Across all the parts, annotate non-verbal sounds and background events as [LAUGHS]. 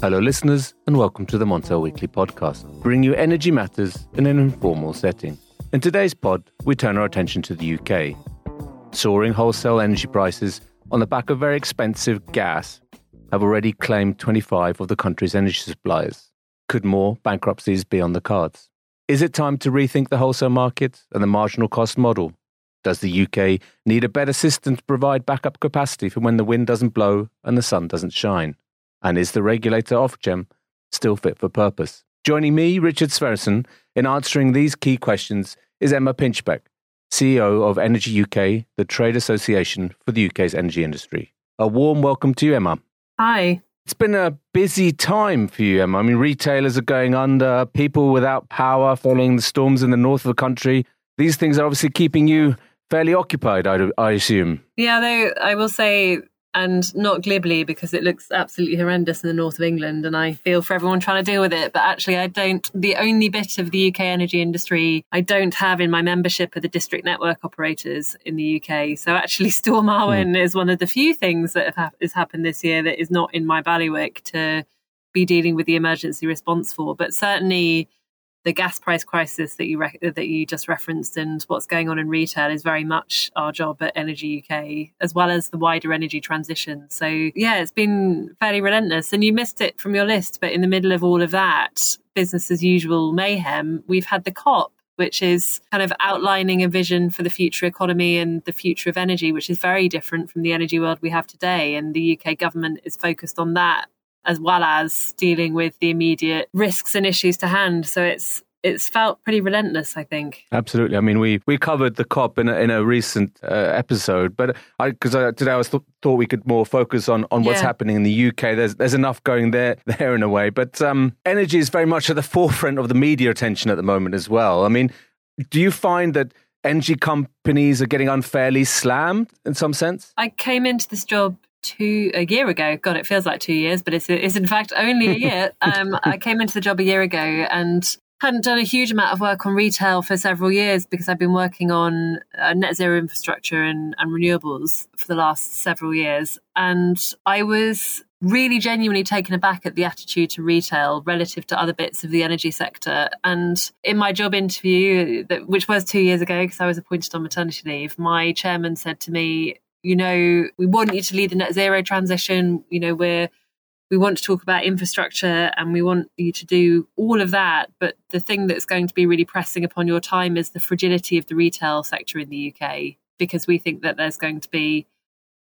Hello, listeners, and welcome to the Montel Weekly podcast, bringing you energy matters in an informal setting. In today's pod, we turn our attention to the UK. Soaring wholesale energy prices on the back of very expensive gas have already claimed 25 of the country's energy suppliers. Could more bankruptcies be on the cards? Is it time to rethink the wholesale market and the marginal cost model? Does the UK need a better system to provide backup capacity for when the wind doesn't blow and the sun doesn't shine? And is the regulator Ofgem still fit for purpose? Joining me, Richard Sverrisson, in answering these key questions is Emma Pinchbeck, CEO of Energy UK, the trade association for the UK's energy industry. A warm welcome to you, Emma. Hi. It's been a busy time for you, Emma. I mean, retailers are going under, people without power following the storms in the north of the country. These things are obviously keeping you fairly occupied, I, I assume. Yeah, though I will say and not glibly because it looks absolutely horrendous in the north of England and I feel for everyone trying to deal with it. But actually, I don't, the only bit of the UK energy industry I don't have in my membership are the district network operators in the UK. So actually, [LAUGHS] Storm Arwen mm. is one of the few things that have has happened this year that is not in my bailiwick to be dealing with the emergency response for. But certainly, the gas price crisis that you re- that you just referenced and what's going on in retail is very much our job at Energy UK, as well as the wider energy transition. So yeah, it's been fairly relentless, and you missed it from your list. But in the middle of all of that business as usual mayhem, we've had the COP. Which is kind of outlining a vision for the future economy and the future of energy, which is very different from the energy world we have today. And the UK government is focused on that as well as dealing with the immediate risks and issues to hand. So it's it's felt pretty relentless, I think. Absolutely. I mean, we, we covered the COP in a, in a recent uh, episode, but I because today I was th- thought we could more focus on, on what's yeah. happening in the UK. There's there's enough going there [LAUGHS] there in a way, but um, energy is very much at the forefront of the media attention at the moment as well. I mean, do you find that energy companies are getting unfairly slammed in some sense? I came into this job two a year ago. God, it feels like two years, but it's it's in fact only a year. [LAUGHS] um, I came into the job a year ago and hadn't done a huge amount of work on retail for several years because I've been working on uh, net zero infrastructure and, and renewables for the last several years, and I was really genuinely taken aback at the attitude to retail relative to other bits of the energy sector. And in my job interview, which was two years ago because I was appointed on maternity leave, my chairman said to me, you know, we want you to lead the net zero transition. You know, we're we want to talk about infrastructure and we want you to do all of that. But the thing that's going to be really pressing upon your time is the fragility of the retail sector in the UK, because we think that there's going to be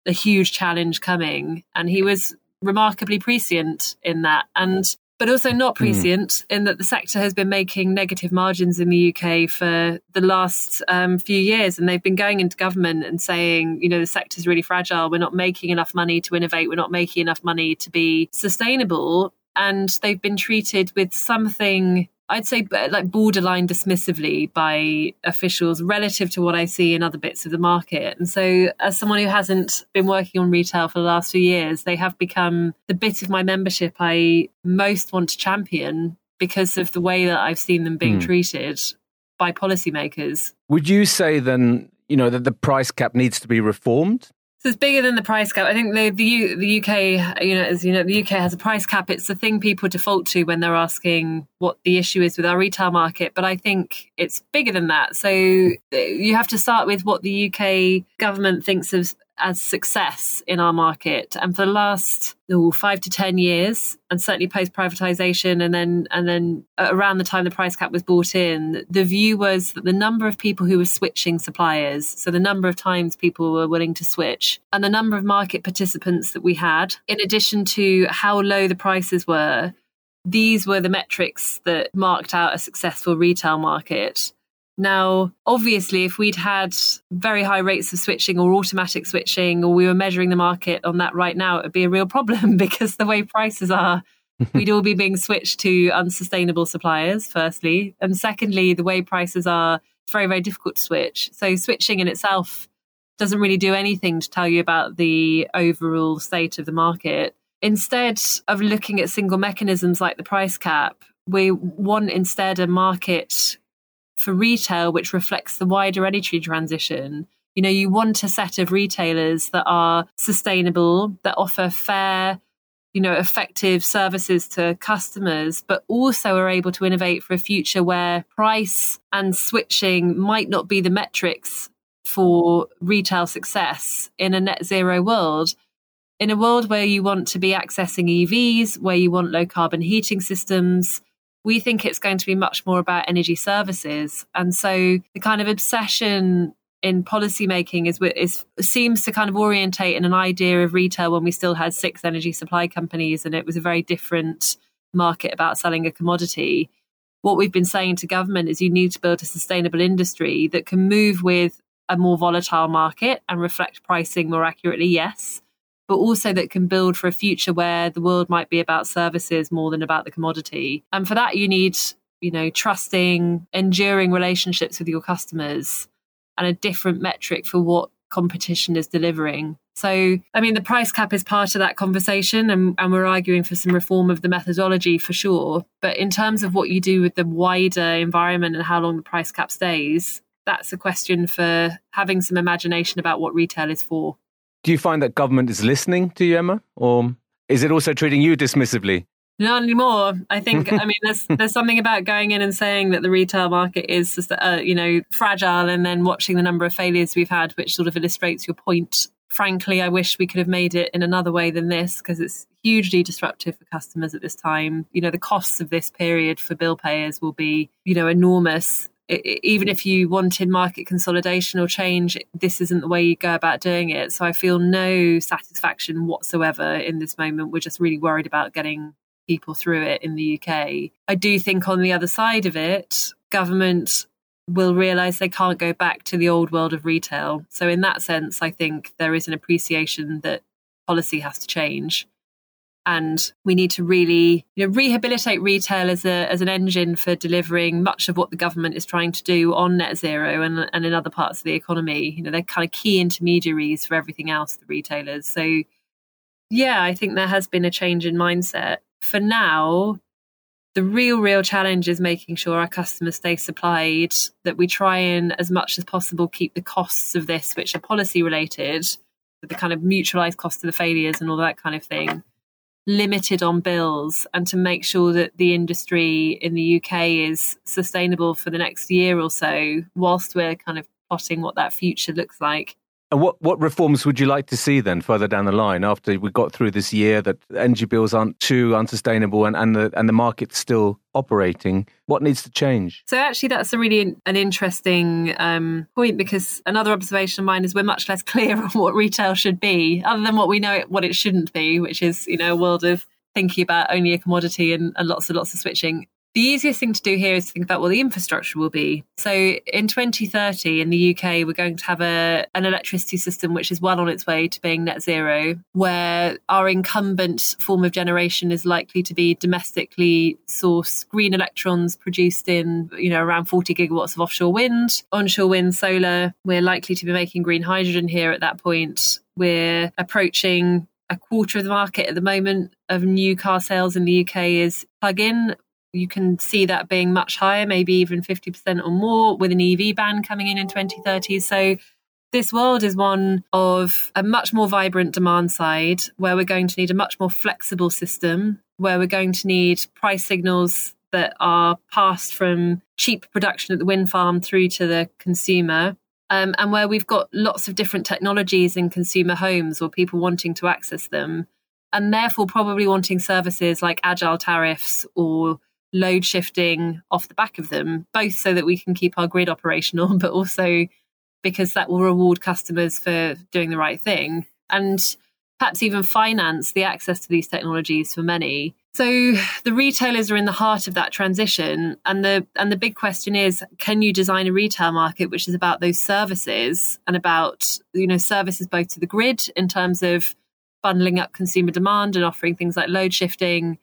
a huge challenge coming. And he was remarkably prescient in that. And but also not hmm. prescient mm. in that the sector has been making negative margins in the UK for the last um, few years. And they've been going into government and saying, you know, the sector's really fragile. We're not making enough money to innovate. We're not making enough money to be sustainable. And they've been treated with something I'd say like borderline dismissively by officials relative to what I see in other bits of the market. And so, as someone who hasn't been working on retail for the last few years, they have become the bit of my membership I most want to champion because of the way that I've seen them being mm. treated by policymakers. Would you say then, you know, that the price cap needs to be reformed? So it's bigger than the price cap. I think the the, the UK, you know, as you know, the UK has a price cap. It's the thing people default to when they're asking what the issue is with our retail market. But I think it's bigger than that. So uh, you have to start with what the UK government thinks of as success in our market. And for the last ooh, five to ten years, and certainly post privatization, and then and then around the time the price cap was brought in, the view was that the number of people who were switching suppliers, so the number of times people were willing to switch, and the number of market participants that we had, in addition to how low the prices were. These were the metrics that marked out a successful retail market. Now, obviously, if we'd had very high rates of switching or automatic switching, or we were measuring the market on that right now, it would be a real problem [LAUGHS] because the way prices are, [LAUGHS] we'd all be being switched to unsustainable suppliers, firstly. And secondly, the way prices are, it's very, very difficult to switch. So, switching in itself doesn't really do anything to tell you about the overall state of the market. Instead of looking at single mechanisms like the price cap, we want instead a market for retail, which reflects the wider energy transition. You know, you want a set of retailers that are sustainable, that offer fair you know, effective services to customers, but also are able to innovate for a future where price and switching might not be the metrics for retail success in a net zero world. In a world where you want to be accessing EVs, where you want low carbon heating systems, we think it's going to be much more about energy services. And so the kind of obsession in policymaking is, is seems to kind of orientate in an idea of retail when we still had six energy supply companies and it was a very different market about selling a commodity. What we've been saying to government is you need to build a sustainable industry that can move with a more volatile market and reflect pricing more accurately, yes, but also that can build for a future where the world might be about services more than about the commodity. And for that, you need, you know, trusting, enduring relationships with your customers and a different metric for what competition is delivering. So, I mean, the price cap is part of that conversation, and, and, we're arguing for some reform of the methodology for sure. But in terms of what you do with the wider environment and how long the price cap stays, that's a question for having some imagination about what retail is for. Do you find that government is listening to you, Emma? Or is it also treating you dismissively? Not anymore. I think. I mean, there's [LAUGHS] there's something about going in and saying that the retail market is, just, uh, you know, fragile, and then watching the number of failures we've had, which sort of illustrates your point. Frankly, I wish we could have made it in another way than this because it's hugely disruptive for customers at this time. You know, the costs of this period for bill payers will be, you know, enormous. Even if you wanted market consolidation or change, this isn't the way you go about doing it. So I feel no satisfaction whatsoever in this moment. We're just really worried about getting people through it in the UK. I do think on the other side of it, government will realize they can't go back to the old world of retail. So, in that sense, I think there is an appreciation that policy has to change. And we need to really you know, rehabilitate retail as, a, as an engine for delivering much of what the government is trying to do on net zero and, and in other parts of the economy. You know, they're kind of key intermediaries for everything else, the retailers. So, yeah, I think there has been a change in mindset for now, the real, real challenge is making sure our customers stay supplied, that we try and, as much as possible, keep the costs of this, which are policy related, the kind of mutualized cost of the failures and all that kind of thing, limited on bills, and to make sure that the industry in the UK is sustainable for the next year or so, whilst we're kind of plotting what that future looks like. And what, what reforms would you like to see then further down the line after we got through this year that energy bills aren't too unsustainable and, and, the, and the market's still operating? What needs to change? So, actually, that's a really an interesting um, point because another observation of mine is we're much less [LAUGHS] clear on what retail should be, other than what we know it, what it shouldn't be, which is, you know, a world of thinking about only a commodity and, and lots and lots of switching. The easiest thing to do here is think about what the infrastructure will be. So in 2030 in the UK, we're going to have a, an electricity system which is well on its way to being net zero, where our incumbent form of generation is likely to be domestically sourced green electrons produced in, you know, around 40 gigawatts of offshore wind, onshore wind, solar. We're likely to be making green hydrogen here at that point. We're approaching a quarter of the market at the moment of new car sales in the UK is plug-in you can see that being much higher, maybe even 50% or more with an EV ban coming in in 2030. So this world is one of a much more vibrant demand side where we're going to need a much more flexible system, where we're going to need price signals that are passed from cheap production at the wind farm through to the consumer. Um, and where we've got lots of different technologies in consumer homes or people wanting to access them, and therefore probably wanting services like agile tariffs or load shifting off the back of them, both so that we can keep our grid operational, [LAUGHS] but also because that will reward customers for doing the right thing and perhaps even finance the access to these technologies for many. So the retailers are in the heart of that transition and the and the big question is can you design a retail market which is about those services and about you know services both to the grid in terms of bundling up consumer demand and offering things like load shifting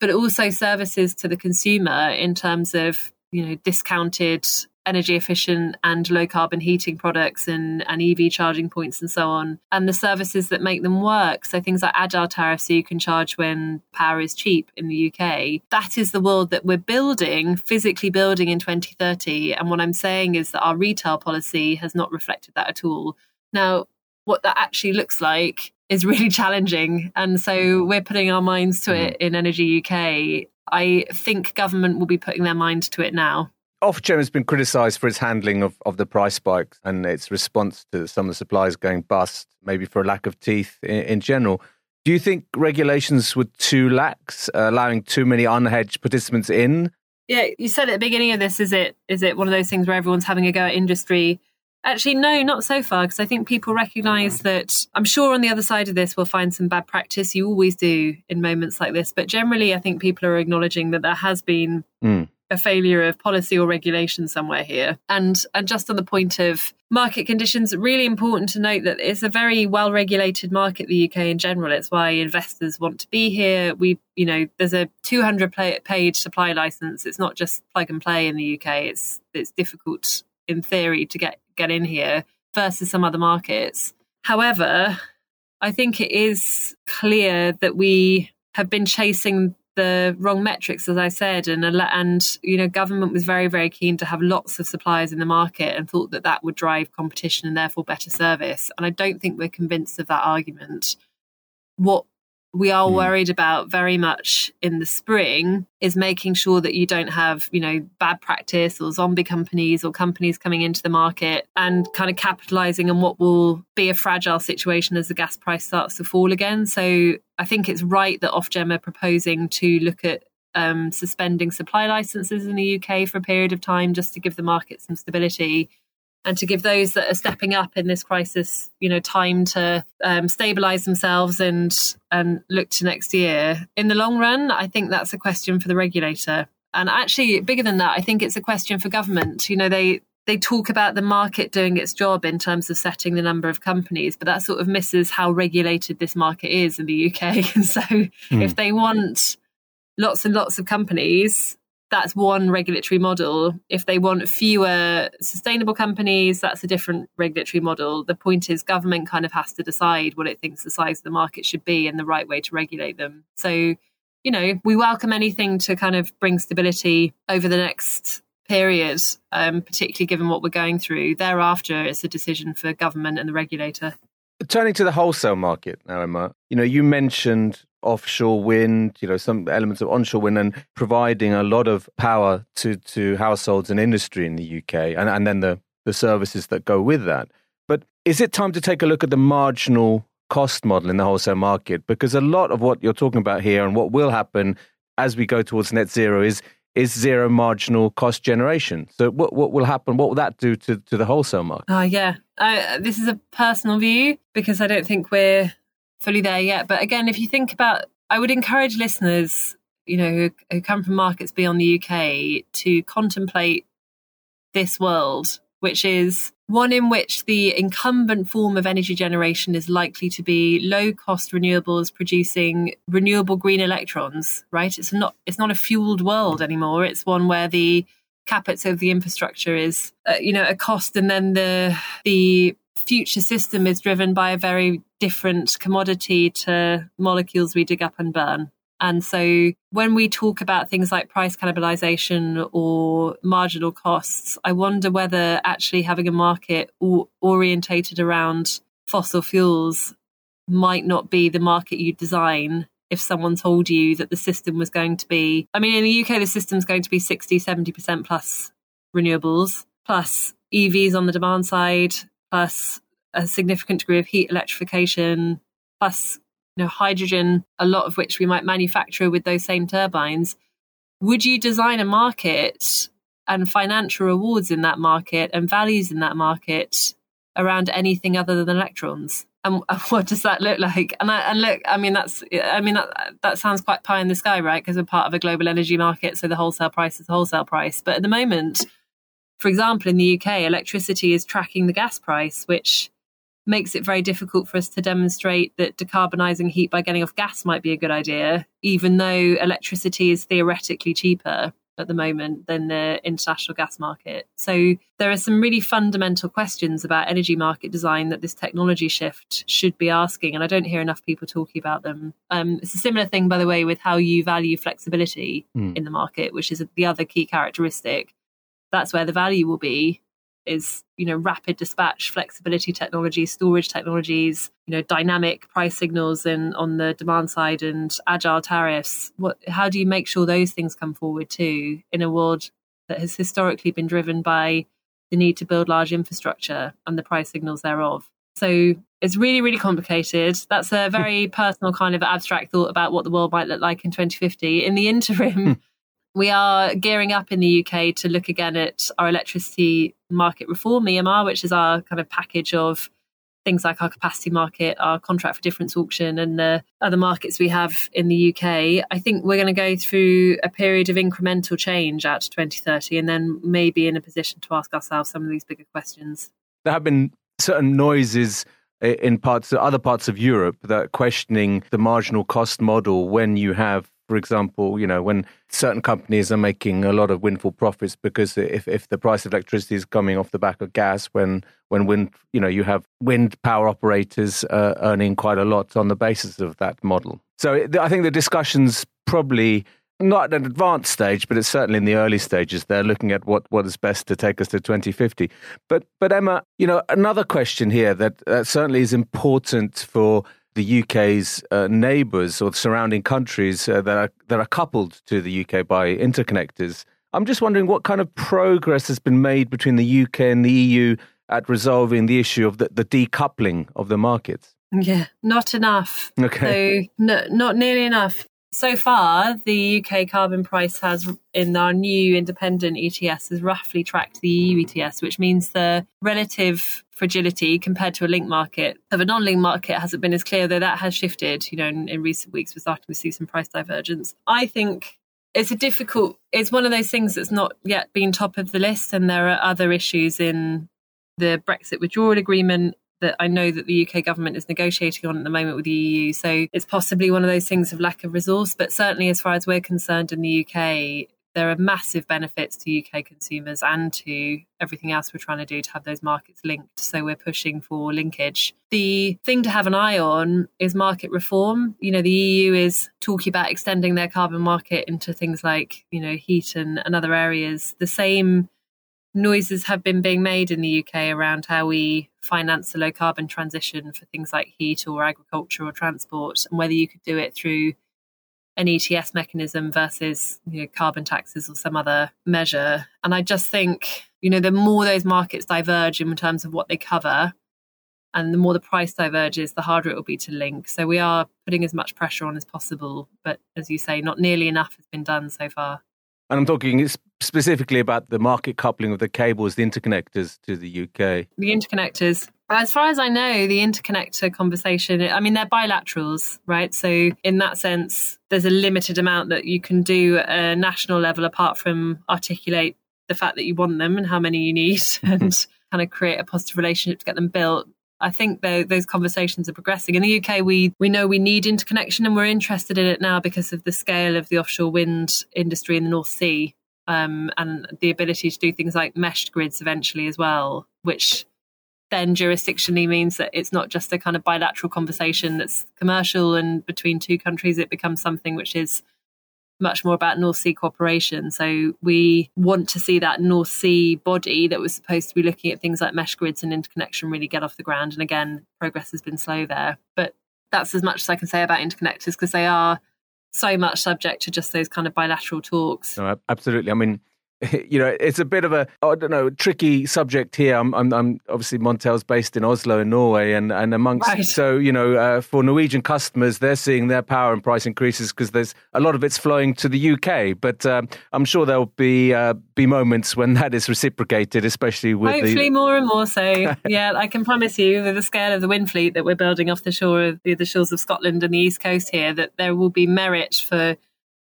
but also services to the consumer in terms of you know discounted energy efficient and low carbon heating products and, and EV charging points and so on, and the services that make them work. So things like agile tariffs, so you can charge when power is cheap in the UK. That is the world that we're building, physically building in 2030. And what I'm saying is that our retail policy has not reflected that at all. Now, what that actually looks like is really [LAUGHS] challenging. And so we're putting our minds to it in Energy UK. I think government will be putting their mind to it now. Ofgem has been criticised for its handling of, of the price spikes and its response to some of the suppliers going bust, maybe for a lack of teeth in, in general. Do you think regulations were too lax, uh, allowing too many unhedged participants in? Yeah, you said at the beginning of this, is it is it one of those things where everyone's having a go at industry? Actually, no, not so far, because I think people recognise that I'm sure on the other side of this we'll find some bad practice. You always do in moments like this. But generally, I think people are acknowledging that there has been mm a failure of policy or regulation somewhere here. And and just on the point of market conditions, really important to note that it's a very well regulated market, the UK in general. It's why investors want to be here. We, you know, there's a 200 page supply license. It's not just plug and play in the UK. It's it's difficult in theory to get get in here versus some other markets. However, I think it is clear that we have been chasing the wrong metrics, as I said, and and you know, government was very very keen to have lots of suppliers in the market and thought that that would drive competition and therefore better service. And I don't think we're convinced of that argument. What we are mm. worried about very much in the spring is making sure that you don't have, you know, bad practice or zombie companies or companies coming into the market and kind of capitalizing on what will be a fragile situation as the gas price starts to fall again. So I think it's right that Ofgem are proposing to look at um, suspending supply licenses in the UK for a period of time just to give the market some stability and to give those that are stepping up in this crisis, you know, time to um, stabilize themselves and and look to next year. In the long run, I think that's a question for the regulator. And actually, bigger than that, I think it's a question for government. You know, they they talk about the market doing its job in terms of setting the number of companies, but that sort of misses how regulated this market is in the UK. [LAUGHS] And so, mm. if they want lots and lots of companies, that's one regulatory model. If they want fewer sustainable companies, that's a different regulatory model. The point is, government kind of has to decide what it thinks the size of the market should be and the right way to regulate them. So, you know, we welcome anything to kind of bring stability over the next period, um, particularly given what we're going through. Thereafter, it's a decision for government and the regulator. Turning to the wholesale market now, Emma, you know, you mentioned offshore wind, you know, some elements of onshore wind and providing a lot of power to, to households and industry in the UK and, and then the, the services that go with that. But is it time to take a look at the marginal cost model in the wholesale market? Because a lot of what you're talking about here and what will happen as we go towards net zero is is zero marginal cost generation. So what what will happen? What will that do to, to the wholesale market? Oh yeah, I, this is a personal view because I don't think we're fully there yet. But again, if you think about, I would encourage listeners, you know, who, who come from markets beyond the UK to contemplate this world, which is one in which the incumbent form of energy generation is likely to be low cost renewables producing renewable green electrons right it's not it's not a fueled world anymore it's one where the capex of the infrastructure is uh, you know a cost and then the the future system is driven by a very different commodity to molecules we dig up and burn. And so when we talk about things like price cannibalization or marginal costs, I wonder whether actually having a market orientated around fossil fuels might not be the market you design if someone told you that the system was going to be I mean in the UK the system's going to be 60 70% plus renewables plus EVs on the demand side plus a significant degree of heat electrification, plus you know, hydrogen, a lot of which we might manufacture with those same turbines. Would you design a market and financial rewards in that market and values in that market around anything other than electrons? And [LAUGHS] what does that look like? And, I, and look, I mean, that's, I mean, that, that sounds quite pie in the sky, right? Because we're part of a global energy market, so the wholesale price is the wholesale price. But at the moment, for example, in the UK, electricity is tracking the gas price, which makes it very difficult for us to demonstrate that decarbonising heat by getting off gas might be a good idea, even though electricity is theoretically cheaper at the moment than the international gas market. So there are some really fundamental questions about energy market design that this technology shift should be asking, and I don't hear enough people talking about them. Um, it's a similar thing, by the way, with how you value flexibility mm. in the market, which is the other key characteristic that's where the value will be. is you know rapid dispatch flexibility technologies storage technologies you know dynamic price signals and on the demand side and agile tariffs what how do you make sure those things come forward too in a world that has historically been driven by the need to build large infrastructure and the price signals thereof so it's really really complicated that's a very [LAUGHS] personal kind of abstract thought about what the world might look like in 2050 in the interim hmm. We are gearing up in the UK to look again at our electricity market reform, EMR, which is our kind of package of things like our capacity market, our contract for difference auction, and the other markets we have in the UK. I think we're going to go through a period of incremental change out to 2030 and then maybe in a position to ask ourselves some of these bigger questions. There have been certain noises in parts other parts of Europe that questioning the marginal cost model when you have for example, you know, when certain companies are making a lot of windfall profits because if, if the price of electricity is coming off the back of gas, when when wind, you know, you have wind power operators uh, earning quite a lot on the basis of that model. So I think the discussions probably not at an advanced stage, but it's certainly in the early stages. They're looking at what, what is best to take us to 2050. But but Emma, you know, another question here that, that certainly is important for the UK's uh, neighbours or surrounding countries uh, that are that are coupled to the UK by interconnectors. I'm just wondering what kind of progress has been made between the UK and the EU at resolving the issue of the, the decoupling of the markets. Yeah, not enough. Okay, so no, not nearly enough. So far, the UK carbon price has, in our new independent ETS, has roughly tracked the EU ETS, which means the relative fragility compared to a link market of a non-link market hasn't been as clear, though that has shifted. You know, in, in recent weeks, we're starting to see some price divergence. I think it's a difficult. It's one of those things that's not yet been top of the list, and there are other issues in the Brexit withdrawal agreement that I know that the UK government is negotiating on at the moment with the EU. So it's possibly one of those things of lack of resource. But certainly, as far as we're concerned in the UK, there are massive benefits to UK consumers and to everything else we're trying to do to have those markets linked. So we're pushing for linkage. The thing to have an eye on is market reform. You know, the EU is talking about extending their carbon market into things like, you know, heat and, and other areas. The same noises have been being made in the UK around how we finance the low carbon transition for things like heat or agriculture or transport, and whether you could do it through an ETS mechanism versus you know, carbon taxes or some other measure. And I just think, you know, the more those markets diverge in terms of what they cover, and the more the price diverges, the harder it will be to link. So we are putting as much pressure on as possible, but as you say, not nearly enough has been done so far. And I'm talking specifically about the market coupling of the cables, the interconnectors to the UK. The interconnectors. As far as I know, the interconnector conversation, I mean, they're bilaterals, right? So, in that sense, there's a limited amount that you can do at a national level apart from articulate the fact that you want them and how many you need [LAUGHS] and [LAUGHS] kind of create a positive relationship to get them built. I think those conversations are progressing. In the UK, we we know we need interconnection, and we're interested in it now because of the scale of the offshore wind industry in the North Sea, um, and the ability to do things like meshed grids eventually as well, which then jurisdictionally means that it's not just a kind of bilateral conversation that's commercial and between two countries. It becomes something which is much more about North Sea cooperation. So we want to see that North Sea body that was supposed to be looking at things like mesh grids and interconnection really get off the ground. And again, progress has been slow there. But that's as much as I can say about interconnectors because they are so much subject to just those kind of bilateral talks. No, absolutely. I mean, [LAUGHS] you know, it's a bit of a I don't know tricky subject here. I'm, I'm, I'm obviously Montel's based in Oslo in Norway, and and amongst right. so you know uh, for Norwegian customers, they're seeing their power and price increases because there's a lot of it's flowing to the UK. But um, I'm sure there'll be uh, be moments when that is reciprocated, especially with hopefully the... more and more so. [LAUGHS] yeah, I can promise you, with the scale of the wind fleet that we're building off the shore of the, the shores of Scotland and the east coast here, that there will be merit for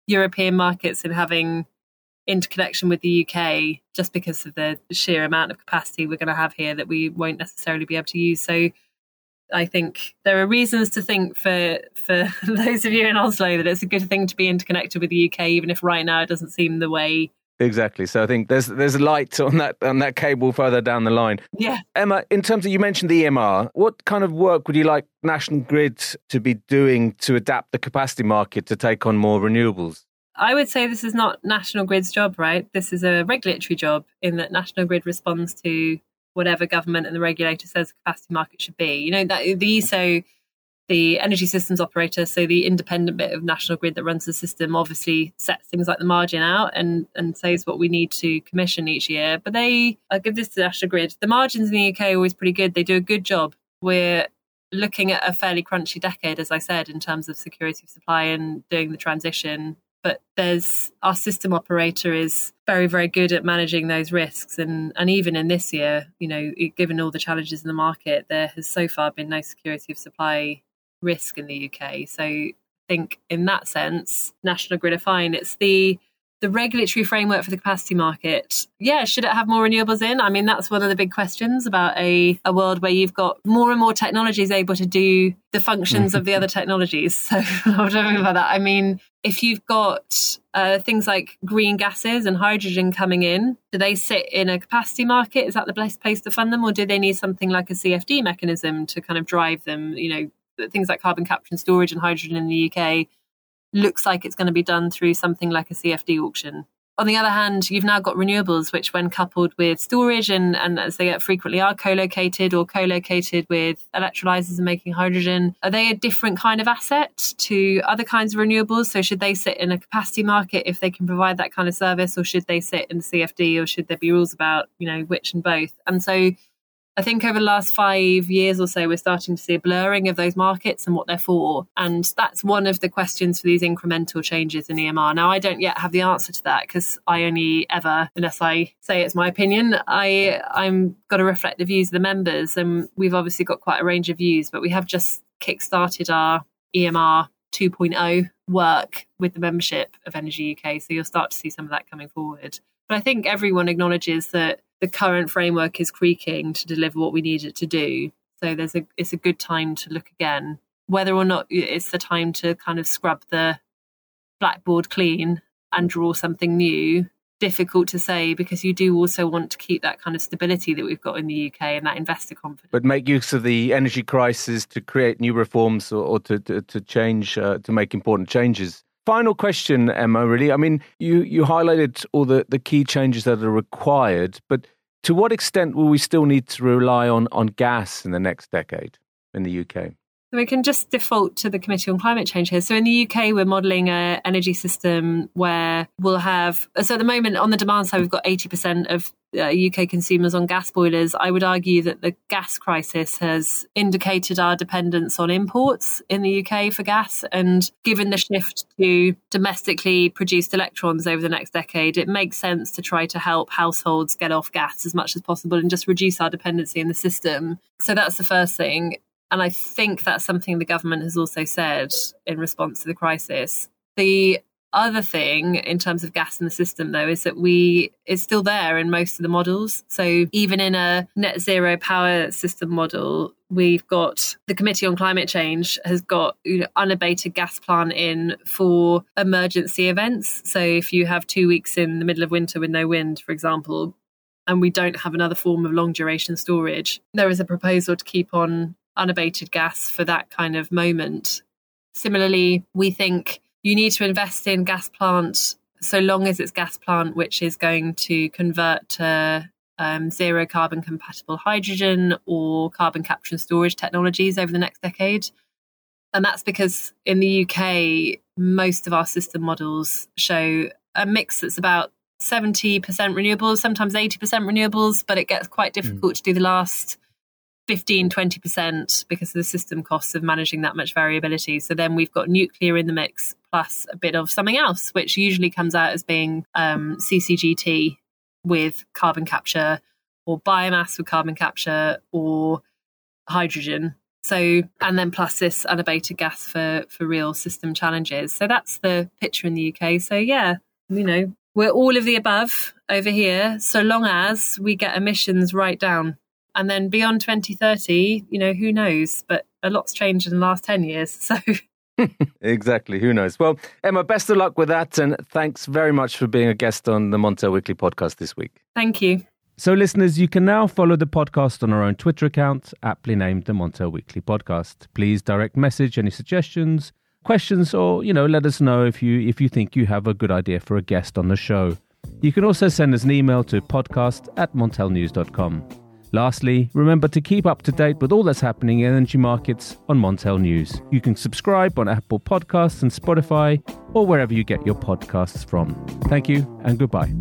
European markets in having interconnection with the UK just because of the sheer amount of capacity we're going to have here that we won't necessarily be able to use. So I think there are reasons to think for for [LAUGHS] those of you in Oslo that it's a good thing to be interconnected with the UK, even if right now it doesn't seem the way. Exactly. So I think there's there's light on that on that cable further down the line. Yeah. Emma, in terms of you mentioned the EMR, what kind of work would you like National Grid to be doing to adapt the capacity market to take on more renewables? I would say this is not National Grid's job, right? This is a regulatory job in that National Grid responds to whatever government and the regulator says the capacity market should be. You know, that the ESO the energy systems operator, so the independent bit of National Grid that runs the system, obviously sets things like the margin out and, and says what we need to commission each year. But they, I give this to National Grid, the margins in the UK are always pretty good. They do a good job. We're looking at a fairly crunchy decade, as I said, in terms of security of supply and doing the transition. But there's our system operator is very, very good at managing those risks. And, and even in this year, you know, given all the challenges in the market, there has so far been no security of supply risk in the UK. So I think in that sense, National Grid are fine. It's the the regulatory framework for the capacity market. Yeah, should it have more renewables in? I mean, that's one of the big questions about a, a world where you've got more and more technologies able to do the functions of the other [LAUGHS] technologies. So [LAUGHS] what do I mean by that? I mean, if you've got uh, things like green gases and hydrogen coming in, do they sit in a capacity market? Is that the best place to fund them? Or do they need something like a CFD mechanism to kind of drive them, you know, things like carbon capture and storage and hydrogen in the UK looks like it's going to be done through something like a CFD auction. On the other hand, you've now got renewables, which, when coupled with storage and, and as they frequently are co located or co located with electrolyzers and making hydrogen, are they a different kind of asset to other kinds of renewables? So, should they sit in a capacity market if they can provide that kind of service, or should they sit in the CFD, or should there be rules about, you know, which and both? And so, I think over the last five years or so, we're starting to see a blurring of those markets and what they're for. And that's one of the questions for these incremental changes in EMR. Now, I don't yet have the answer to that because I only ever, unless I say it's my opinion, I, I'm got to reflect the views of the members. And we've obviously got quite a range of views, but we have just kick-started our EMR 2.0 work with the membership of Energy UK. So you'll start to see some of that coming forward. But I think everyone acknowledges that the current framework is creaking to deliver what we need it to do. So there's a it's a good time to look again. Whether or not it's the time to kind of scrub the blackboard clean and draw something new, difficult to say because you do also want to keep that kind of stability that we've got in the UK and that investor confidence. But make use of the energy crisis to create new reforms or, or to, to, to change, uh, to make important changes final question, Emma, really. I mean, you, you highlighted all the, the key changes that are required, but to what extent will we still need to rely on, on gas in the next decade in the UK? We can just default to the Committee on Climate Change here. So in the UK, we're modelling an energy system where we'll have. So at the moment, on the demand side, we've got 80% of uh, UK consumers on gas boilers. I would argue that the gas crisis has indicated our dependence on imports in the UK for gas. And given the shift to domestically produced electrons over the next decade, it makes sense to try to help households get off gas as much as possible and just reduce our dependency in the system. So that's the first thing. And I think that's something the government has also said in response to the crisis. The other thing in terms of gas in the system though is that we it's still there in most of the models so even in a net zero power system model we've got the committee on climate change has got you know, unabated gas plant in for emergency events so if you have 2 weeks in the middle of winter with no wind for example and we don't have another form of long duration storage there is a proposal to keep on unabated gas for that kind of moment. Similarly, we think you need to invest in gas plant so long as it's gas plant which is going to convert to um, zero carbon compatible hydrogen or carbon capture and storage technologies over the next decade. And that's because in the UK, most of our system models show a mix that's about 70% renewables, sometimes 80% renewables, but it gets quite hmm. difficult mm. to do the last 15, 20% because of the system costs of managing that much variability. So then we've got nuclear in the mix plus a bit of something else, which usually comes out as being um, CCGT with carbon capture or biomass with carbon capture or hydrogen. So, and then plus this unabated gas for, for real system challenges. So that's the picture in the UK. So, yeah, you know, we're all of the above over here, so long as we get emissions right down. And then beyond 2030, you know, who knows? But a lot's changed in the last 10 years. [LAUGHS] So. exactly. Who knows? Well, Emma, best of luck with that. And thanks very much for being a guest on the Montel Weekly podcast this week. Thank you. So, listeners, you can now follow the podcast on our own Twitter account, aptly named the Montel Weekly Podcast. Please direct message any suggestions, questions, or you know, let us know if you if you think you have a good idea for a guest on the show. You can also send us an email to podcast at montelnews.com. Lastly, remember to keep up to date with all that's happening in energy markets on Montel News. You can subscribe on Apple Podcasts and Spotify or wherever you get your podcasts from. Thank you and goodbye.